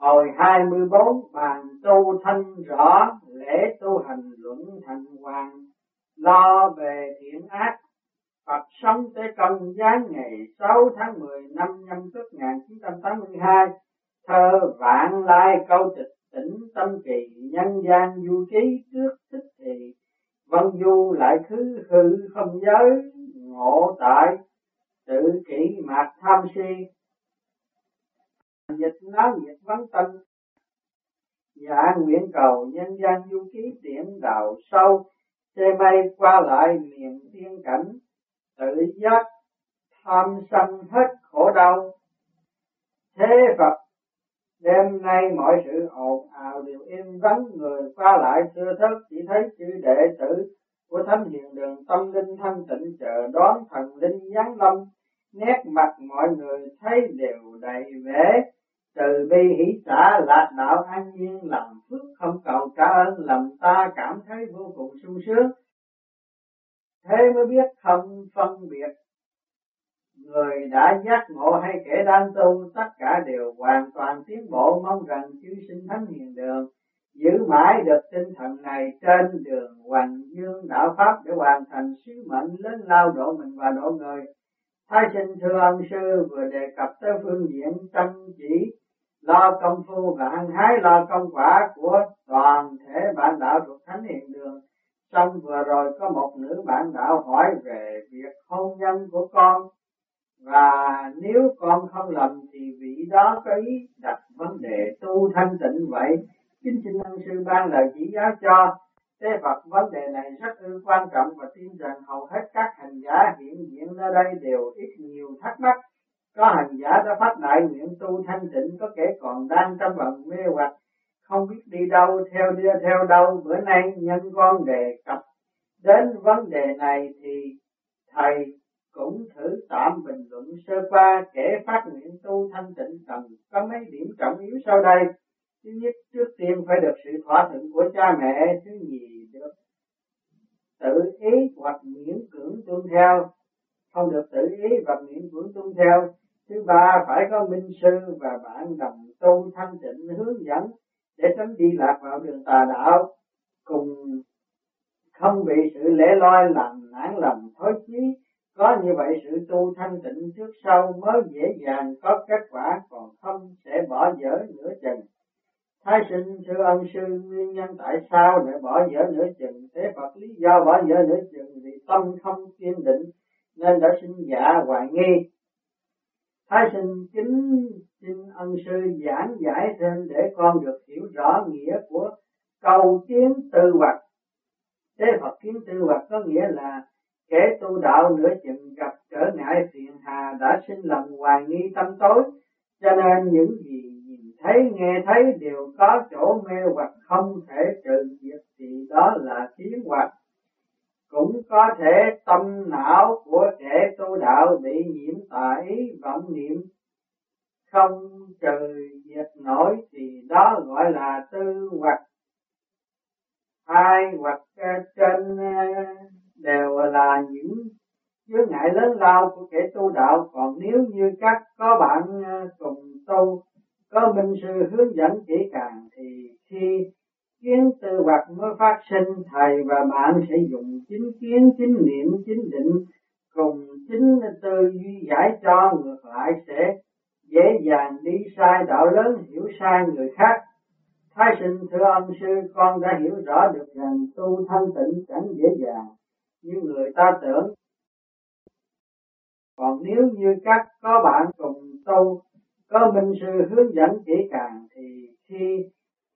Hồi 24 bàn tu thanh rõ, lễ tu hành luận thành hoàng, lo về thiện ác, Phật sống tới công giáng ngày 6 tháng 10 năm nhâm tuất 1982, thơ vạn lai câu tịch tỉnh tâm kỳ nhân gian du ký trước thích thì. Vân du lại khứ hư không giới ngộ tại tự kỷ mạc tham si dịch náo nhiệt vắng tâm dạ nguyện cầu nhân gian du ký điểm đạo sâu xe mây qua lại miền tiên cảnh, tự giác tham sân hết khổ đau. Thế Phật, đêm nay mọi sự ồn ào đều im vắng, người qua lại xưa thức chỉ thấy chữ đệ tử của thánh hiền đường tâm linh thanh tịnh chờ đón thần linh giáng lâm. Nét mặt mọi người thấy đều đầy vẻ từ bi hỷ xã lạc đạo an nhiên, làm phước không cầu trả ơn, làm ta cảm thấy vô cùng sung sướng. Thế mới biết không phân biệt. Người đã giác ngộ hay kẻ đang tu, tất cả đều hoàn toàn tiến bộ, mong rằng chư sinh thánh hiền đường, giữ mãi được tinh thần này trên đường hoàng dương đạo pháp để hoàn thành sứ mệnh lớn lao độ mình và độ người. Thái sinh thưa ông sư vừa đề cập tới phương diện chăm chỉ lo công phu và hăng hái, lo công quả của toàn thể bạn đạo thuộc thánh hiện đường. Xong vừa rồi có một nữ bạn đạo hỏi về việc hôn nhân của con. Và nếu con không lầm thì vị đó có ý đặt vấn đề tu thanh tịnh vậy. Chính xin ân sư ban lời chỉ giáo cho. Thế Phật, vấn đề này rất ư quan trọng và tin rằng hầu hết các hành giả hiện diện nơi đây đều ít nhiều thắc mắc có hành giả đã phát đại nguyện tu thanh tịnh, có kẻ còn đang trong vòng mê hoặc, không biết đi đâu, theo đưa theo đâu. Bữa nay nhân con đề cập đến vấn đề này thì thầy cũng thử tạm bình luận sơ qua. Kẻ phát nguyện tu thanh tịnh cần có mấy điểm trọng yếu sau đây. Thứ nhất, trước tiên phải được sự thỏa thuận của cha mẹ. Thứ nhì, được tự ý hoặc miễn cưỡng tuân theo không được tự ý và miễn cưỡng tuân theo. Thứ ba, phải có minh sư và bạn đồng tu thanh tịnh hướng dẫn để tránh đi lạc vào đường tà đạo. Cùng không bị sự lễ loi, làm nản lòng, thối chí. Có như vậy sự tu thanh tịnh trước sau mới dễ dàng có kết quả, còn không sẽ bỏ dở nửa chừng. Thái sinh, thưa ân sư, nguyên nhân tại sao lại bỏ dở nửa chừng? Thế Phật lý do bỏ dở nửa chừng vì tâm không kiên định nên đã sinh dạ hoài nghi Thái sinh chính xin ân sư giảng giải thêm để con được hiểu rõ nghĩa của cầu tiến tư hoặc. Thế Phật kiến tư hoặc có nghĩa là kẻ tu đạo nửa chừng gặp trở ngại phiền hà đã sinh lòng hoài nghi tâm tối, cho nên những gì nhìn thấy nghe thấy đều có chỗ mê hoặc không thể trừ diệt thì đó là kiến hoặc cũng có thể tâm não đạo bị nhiễm tải vọng niệm. Không trừ diệt nổi thì đó gọi là tư hoặc. Hai hoặc trên đều là những chướng ngại lớn lao của kẻ tu đạo. Còn nếu như các có bạn cùng tu, có minh sư hướng dẫn kỹ càng, thì khi kiến tư hoặc mới phát sinh, thầy và bạn sẽ dùng chính kiến, chính niệm, chính định cùng chính tư duy giải cho ngược lại sẽ dễ dàng đi sai đạo lớn, hiểu sai người khác. Thái sinh thưa ông sư, con đã hiểu rõ được rằng tu thanh tịnh chẳng dễ dàng như người ta tưởng. Còn nếu như các có bạn cùng tu, có minh sư hướng dẫn kỹ càng, thì khi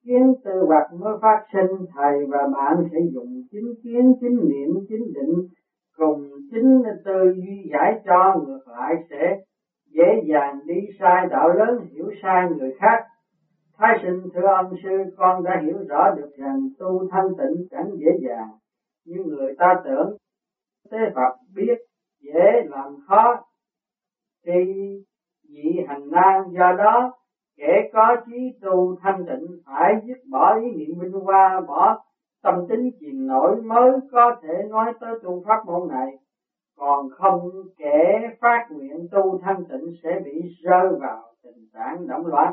kiến tư hoặc mới phát sinh, thầy và bạn sẽ dùng chính kiến, chính niệm, chính định cùng chính tư duy giải cho ngược lại sẽ dễ dàng đi sai đạo lớn, hiểu sai người khác. Thái sinh thưa ông sư, con đã hiểu rõ được rằng tu thanh tịnh chẳng dễ dàng như người ta tưởng. Thế Phật biết dễ làm khó thì vị hành nan. Do đó, kẻ có trí tu thanh tịnh phải dứt bỏ ý niệm minh hoa, bỏ tâm tính chìm nổi mới có thể nói tới tu pháp môn này. Còn không kể phát nguyện tu thanh tịnh sẽ bị rơi vào tình trạng động loạn.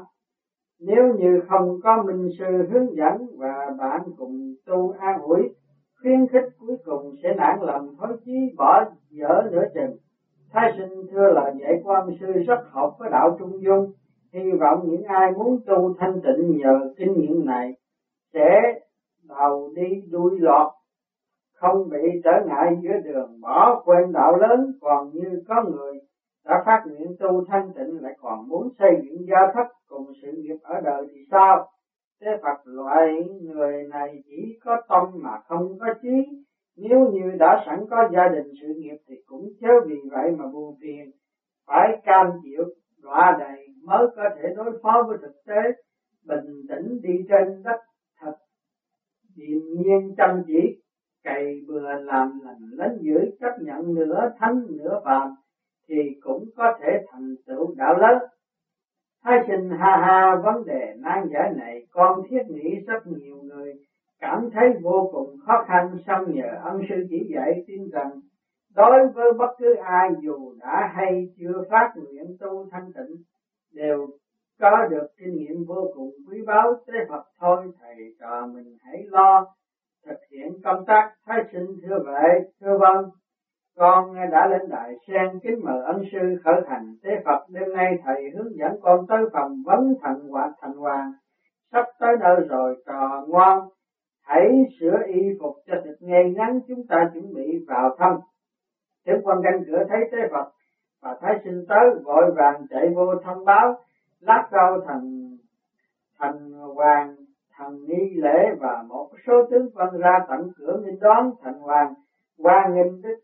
Nếu như không có minh sư hướng dẫn và bạn cùng tu an ủi, khuyến khích cuối cùng sẽ nản lòng thối chí bỏ dở nửa chừng. Thái sinh thưa lời dạy của ông sư rất hợp với đạo trung dung. Hy vọng những ai muốn tu thanh tịnh nhờ kinh nghiệm này sẽ đầu đi đuôi lọt, không bị trở ngại giữa đường, bỏ quên đạo lớn. Còn như có người đã phát nguyện tu thanh tịnh lại còn muốn xây dựng gia thất cùng sự nghiệp ở đời thì sao? Thế Phật loại người này chỉ có tâm mà không có trí. Nếu như đã sẵn có gia đình sự nghiệp thì cũng chớ vì vậy mà buồn phiền. Phải cam chịu, đọa đầy mới có thể đối phó với thực tế. Bình tĩnh đi trên đất điềm nhiên chăm chỉ, cày bừa làm lành lấn dữ chấp nhận nửa thánh, nửa phàm, thì cũng có thể thành tựu đạo lớn Thái sinh ha ha, vấn đề nan giải này, con thiết nghĩ rất nhiều người cảm thấy vô cùng khó khăn xong nhờ ân sư chỉ dạy tin rằng, đối với bất cứ ai dù đã hay chưa phát nguyện tu thanh tịnh, đều có được kinh nghiệm vô cùng quý báu, thế Phật thôi, thầy trò mình hãy lo thực hiện công tác. Thái sinh, thưa vậy thưa vâng con đã lên đại sen kính mời ân sư khởi thành thế Phật, đêm nay thầy hướng dẫn con tới phòng vấn thành hòa thành hoàng. Sắp tới nơi rồi, trò ngoan, hãy sửa y phục cho thật ngay ngắn, chúng ta chuẩn bị vào thăm. Tiểu quan canh cửa thấy tế Phật và thái sinh tới, vội vàng chạy vô thông báo lát rau thành thành hoàng, thành nghi lễ và một số tướng quân ra tận cửa nghênh đón thành hoàng. Qua nghênh đức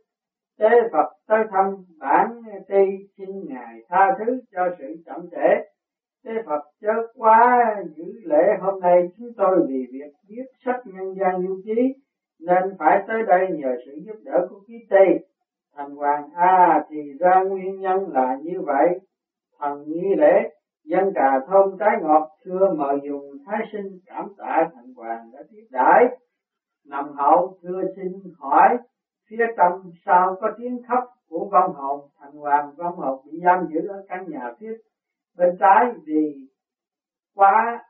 tế Phật tới thăm bản ti xin ngài tha thứ cho sự chậm trễ. Tế Phật chớ quá giữ lễ hôm nay, chúng tôi vì việc viết sách nhân gian lưu trí nên phải tới đây nhờ sự giúp đỡ của ký tây. Thành hoàng a thì ra nguyên nhân là như vậy. Thần nghi lễ dân trà thơm trái ngọt xưa mời dùng thái sinh cảm tạ thành hoàng đã tiếp đãi. Nằm hậu thưa xin hỏi, phía trong sau có tiếng khóc của văn hồn? Thành hoàng văn hồn bị giam giữ ở căn nhà phía bên trái vì quá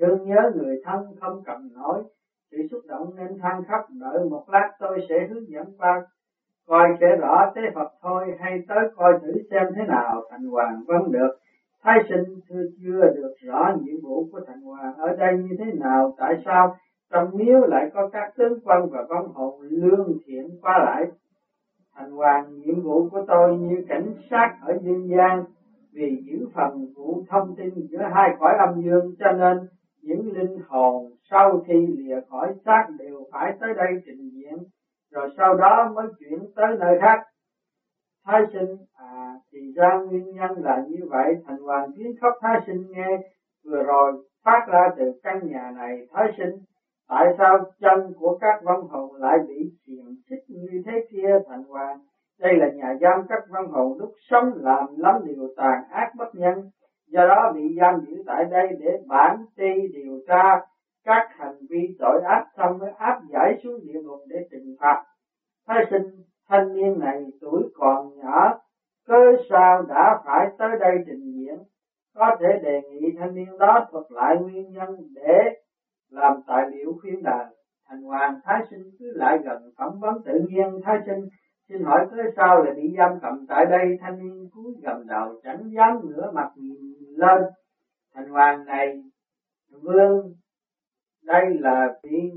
thương nhớ người thân không cầm nổi, sự xúc động nên than khóc, đợi một lát tôi sẽ hướng dẫn qua coi sẽ rõ thế Phật thôi, hay tới coi thử xem thế nào. Thành hoàng vẫn được thái sinh thưa chưa được rõ nhiệm vụ của thành hoàng ở đây như thế nào, tại sao? Trong miếu lại có các tướng quân và vong hồn lương thiện qua lại. Thành hoàng, nhiệm vụ của tôi như cảnh sát ở dương gian, vì giữ phần vụ thông tin giữa hai cõi âm dương, cho nên những linh hồn sau khi lìa khỏi xác đều phải tới đây trình diện, rồi sau đó mới chuyển tới nơi khác thái sinh. À thì ra nguyên nhân là như vậy, thành hoàng tiếng khóc thái sinh nghe vừa rồi, phát ra từ căn nhà này, thái sinh, tại sao chân của các văn hồn lại bị xiềng xích như thế kia, thành hoàng? Đây là nhà giam các văn hồn lúc sống làm lắm điều tàn ác bất nhân, do đó bị giam giữ tại đây để bản ti điều tra các hành vi tội ác, xong mới áp giải xuống địa ngục để trừng phạt. Thái sinh thanh niên này tuổi còn nhỏ, cơ sao đã phải tới đây trình diễn? Có thể đề nghị thanh niên đó thuật lại nguyên nhân để làm tài liệu khuyên đời thành hoàng thái sinh cứ lại gần phỏng vấn tự nhiên thái sinh, xin hỏi cớ sao lại bị giam cầm tại đây? Thanh niên cúi gầm đầu chẳng dám ngửa mặt nhìn lên. Thành hoàng này, vương, đây là vị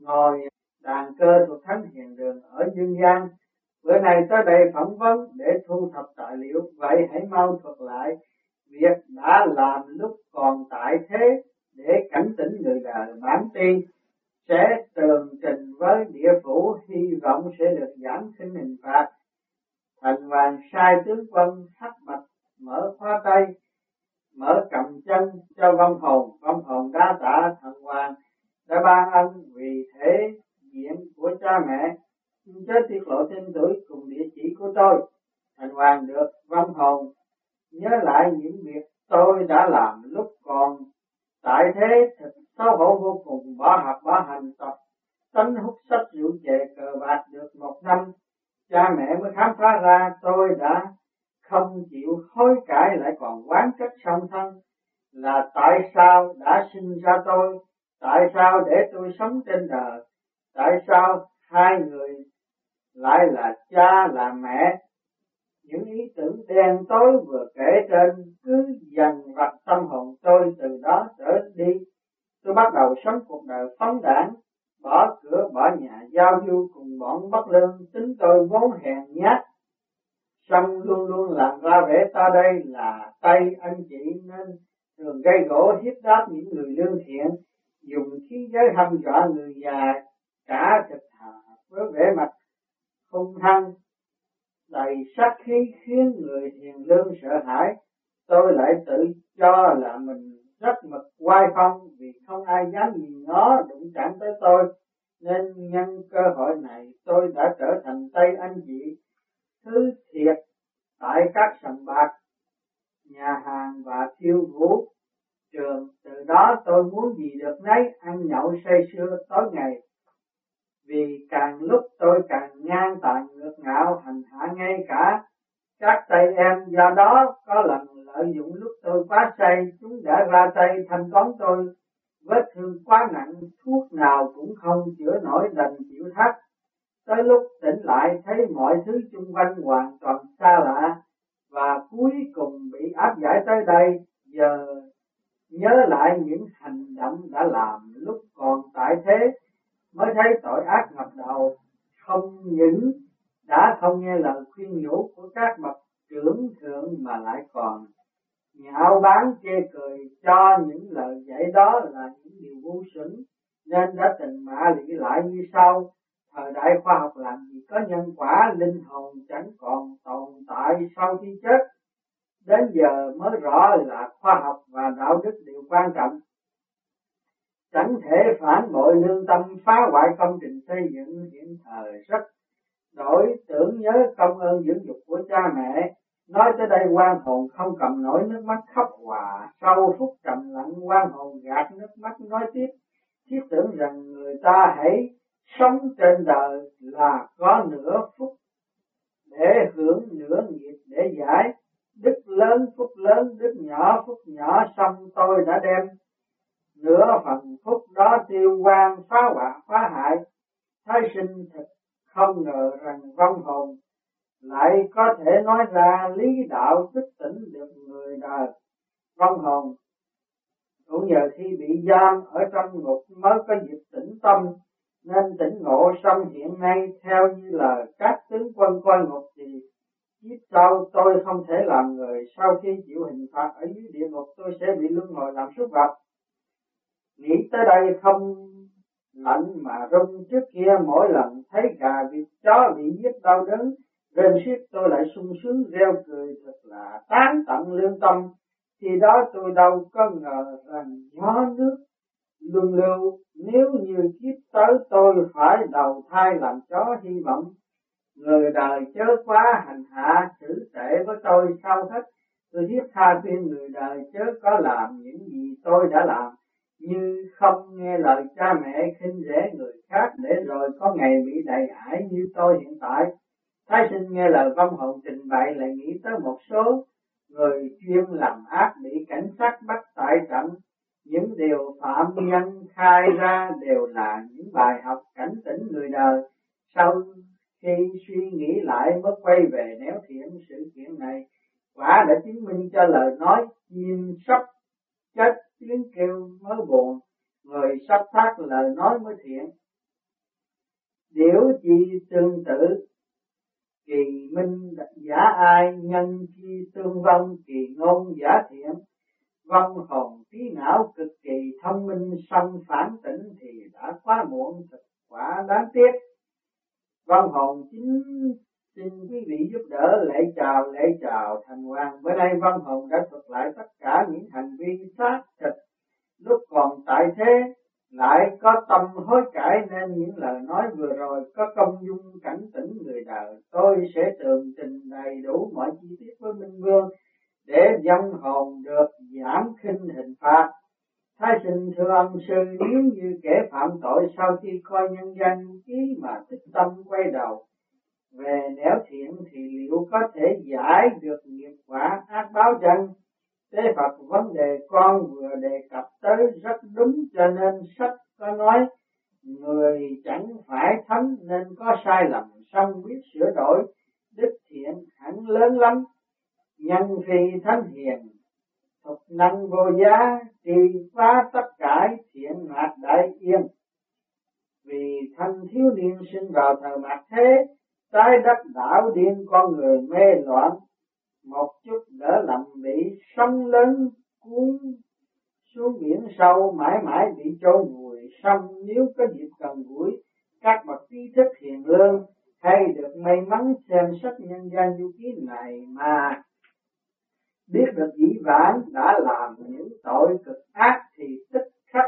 ngồi đàn cơ của thánh hiền đường ở dương gian bữa nay tới đây phỏng vấn để thu thập tài liệu. Vậy hãy mau thuật lại việc đã làm lúc còn tại thế để cảnh tỉnh người đời bản tiên. Sẽ tường trình với địa phủ, hy vọng sẽ được giảm sinh hình phạt. Thành hoàng sai tướng quân hắc bạch mở khóa tay, mở cầm chân cho vong hồn. Vong hồn đa tạ thần hoàng đã ban ân vì thế diện của cha mẹ chết tiết lộ tên tuổi cùng địa chỉ của tôi thành hoàng được vong hồn. Nhớ lại những việc tôi đã làm lúc còn tại thế thật xấu hổ vô cùng bỏ học bỏ hành tập. Tánh hút sách rượu chè cờ bạc được một năm cha mẹ mới khám phá ra tôi đã không chịu hối cải lại còn quán trách song thân. Là tại sao đã sinh ra tôi, tại sao để tôi sống trên đời, tại sao hai người lại là cha là mẹ. Những ý tưởng đen tối vừa kể trên cứ dần vặt tâm hồn tôi từ đó trở đi. Tôi bắt đầu sống cuộc đời phóng đảng, bỏ cửa bỏ nhà giao du cùng bọn bất lương, tính tôi vốn hèn nhát. Xong luôn luôn làm ra vẻ ta đây là tay anh chị nên thường gây gỗ hiếp đáp những người lương thiện, dùng khí giới hăm dọa người già cả thịt hạ với vẻ mặt hung hăng đầy sát khí khiến người thiền lương sợ hãi. Tôi lại tự cho là mình rất mực oai phong vì không ai dám nhìn nó đụng chạm tới tôi. Nên nhân cơ hội này tôi đã trở thành tay anh chị thứ thiệt tại các sòng bạc, nhà hàng và thiêu vũ. Trường, từ đó tôi muốn gì được nấy ăn nhậu say sưa tối ngày vì càng lúc tôi càng ngang tàn ngược ngạo, hành hạ ngay cả các tay em. Do đó có lần lợi dụng lúc tôi quá say, chúng đã ra tay thanh toán tôi vết thương quá nặng, thuốc nào cũng không chữa nổi đành chịu thắt. Tới lúc tỉnh lại, thấy mọi thứ xung quanh hoàn toàn xa lạ và cuối cùng bị áp giải tới đây. Giờ nhớ lại những hành động đã làm lúc còn tại thế mới thấy tội ác ngập đầu không những đã không nghe lời khuyên nhủ của các bậc trưởng thượng mà lại còn nhạo báng chê cười cho những lời dạy đó là những điều vô xuẩn nên đã tình mạ lị lại như sau. Thời đại khoa học làm gì có nhân quả, linh hồn chẳng còn tồn tại sau khi chết. Đến giờ mới rõ là khoa học và đạo đức đều quan trọng. Chẳng thể phản bội lương tâm phá hoại công trình xây dựng hiện thời rất đổi tưởng nhớ công ơn dưỡng dục của cha mẹ. Nói tới đây quan hồn không cầm nổi nước mắt khóc hòa. Sau phút trầm lặng, quan hồn gạt nước mắt, nói tiếp. Thiết tưởng rằng người ta hãy sống trên đời là có nửa phút để hưởng nửa nghiệp để giải. Đức lớn phúc lớn, đức nhỏ phúc nhỏ, xong tôi đã đem nửa phần phúc đó tiêu quan phá hoại, phá hại. Thái sinh thật không ngờ rằng vong hồn lại có thể nói ra lý đạo thức tỉnh được người đời. Vong hồn cũng nhờ khi bị giam ở trong ngục mới có dịp tỉnh tâm, nên tỉnh ngộ xong hiện nay theo như lời các tướng quân coi ngục thì kiếp sau tôi không thể làm người. Sau khi chịu hình phạt ở dưới địa ngục tôi sẽ bị luân hồi làm súc vật. Nghĩ tới đây không Ừ. lạnh mà rung trước kia mỗi lần thấy gà bị chó bị giết đau đớn, rên suýt tôi lại sung sướng, reo cười thật là tán tận lương tâm. Thì đó tôi đâu có ngờ rằng gió nước luân lưu, nếu như kiếp tới tôi phải đầu thai làm chó hy vọng. Người đời chớ quá hành hạ xử tệ với tôi sau hết. Tôi thiết tha khuyên người đời chớ có làm những gì tôi đã làm như không nghe lời cha mẹ khinh rẻ người khác để rồi có ngày bị đầy ải như tôi hiện tại. Thái sinh nghe lời vong hồn trình bày lại nghĩ tới một số người chuyên làm ác bị cảnh sát bắt tại trận. Những điều phạm nhân khai ra đều là những bài học cảnh tỉnh người đời. Sau khi suy nghĩ lại mới quay về néo thiện sự kiện này, quả đã chứng minh cho lời nói chim sắp chết tiếng kêu mới buồn, người sắp phát lời nói mới thiện. Điểu chi tương tự kỳ minh giả ai, nhân chi tương vong, kỳ ngôn giả thiện. Vong hồn trí não cực kỳ thông minh, song phản tỉnh thì đã quá muộn, thật quả đáng tiếc. Vong hồn chính xin quý vị giúp đỡ lễ chào lễ chào thành hoàng. Bữa nay văn hồn đã thuật lại tất cả những hành vi xác thịt. Lúc còn tại thế, lại có tâm hối cải nên những lời nói vừa rồi có công dung cảnh tỉnh người đời. Tôi sẽ tường trình đầy đủ mọi chi tiết với minh vương để dân hồn được giảm khinh hình phạt. Thái sinh thưa ông sư, nếu như kẻ phạm tội sau khi coi nhân danh ký mà tích tâm quay đầu về nẻo thiện thì liệu có thể giải được nghiệp quả ác báo chân thế Phật vấn đề con vừa đề cập tới rất đúng, cho nên sách có nói, người chẳng phải thánh nên có sai lầm xong biết sửa đổi, đức thiện hẳn lớn lắm. Nhân phi thánh hiền, thục năng vô giá trì phá tất cả thiện mạt đại yên. Vì thanh thiếu niên sinh vào thời mạt thế trái đất đảo điên, con người mê loạn. Một chút đỡ lầm bị sóng lớn cuốn xuống biển sâu, mãi mãi bị trôi vùi xong nếu có dịp cần gũi, các bậc trí thức hiền lương hay được may mắn xem sách nhân gian du ký này mà biết được dĩ vãng đã làm những tội cực ác thì tức khắc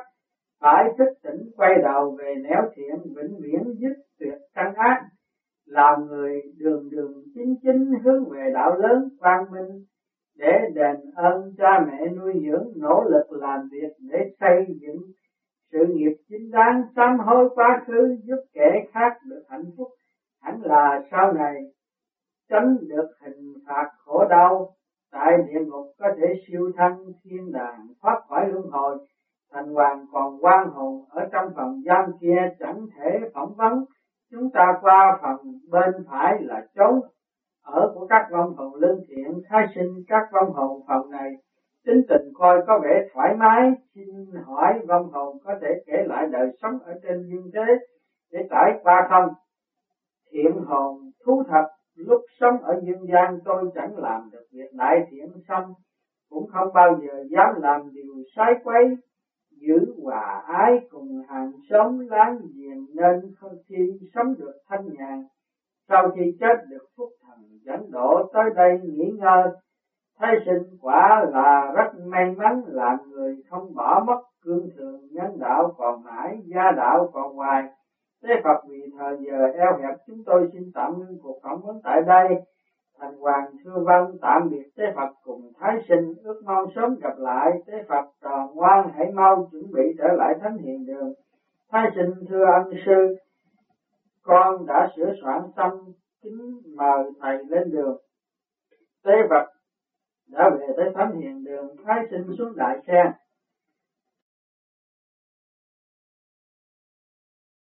phải thức tỉnh, quay đầu về nẻo thiện, vĩnh viễn dứt tuyệt căn ác làm người đường đường chính chính hướng về đạo lớn quang minh để đền ơn cha mẹ nuôi dưỡng, nỗ lực làm việc để xây dựng sự nghiệp chính đáng, sám hối quá khứ, giúp kẻ khác được hạnh phúc. Hẳn là sau này tránh được hình phạt khổ đau, tại địa ngục có thể siêu thăng thiên đàng, thoát khỏi luân hồi, thành hoàng còn quan hồn ở trong phòng giam kia chẳng thể phỏng vấn chúng ta qua phần bên phải là chốn. Ở của các vong hồn lương thiện, khai sinh các vong hồn phần này. Tính tình coi có vẻ thoải mái, xin hỏi vong hồn có thể kể lại đời sống ở trên dương thế để trải qua không? Thiện hồn thú thật, lúc sống ở dương gian tôi chẳng làm được việc đại thiện xong, cũng không bao giờ dám làm điều sai quấy giữ hòa ái cùng hàng xóm láng giềng nên không khi sống được thanh nhàn sau khi chết được phúc thần dẫn độ tới đây nghỉ ngơi thấy sinh quả là rất may mắn là người không bỏ mất cương thường nhân đạo còn mãi, gia đạo còn hoài. Thế Phật vì thời giờ eo hẹp chúng tôi xin tạm ngưng cuộc phỏng vấn tại đây. Thành Hoàng thưa văn tạm biệt Tế Phật cùng Thái sinh ước mong sớm gặp lại Tế Phật tròn ngoan hãy mau chuẩn bị trở lại thánh hiền đường. Thái sinh thưa ân sư, con đã sửa soạn xong kính mời thầy lên đường. Tế Phật đã về tới thánh hiền đường thái sinh xuống đại sen